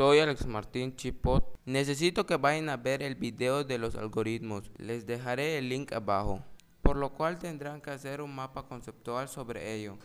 soy Alex Martín Chipot. Necesito que vayan a ver el video de los algoritmos. Les dejaré el link abajo. Por lo cual tendrán que hacer un mapa conceptual sobre ello.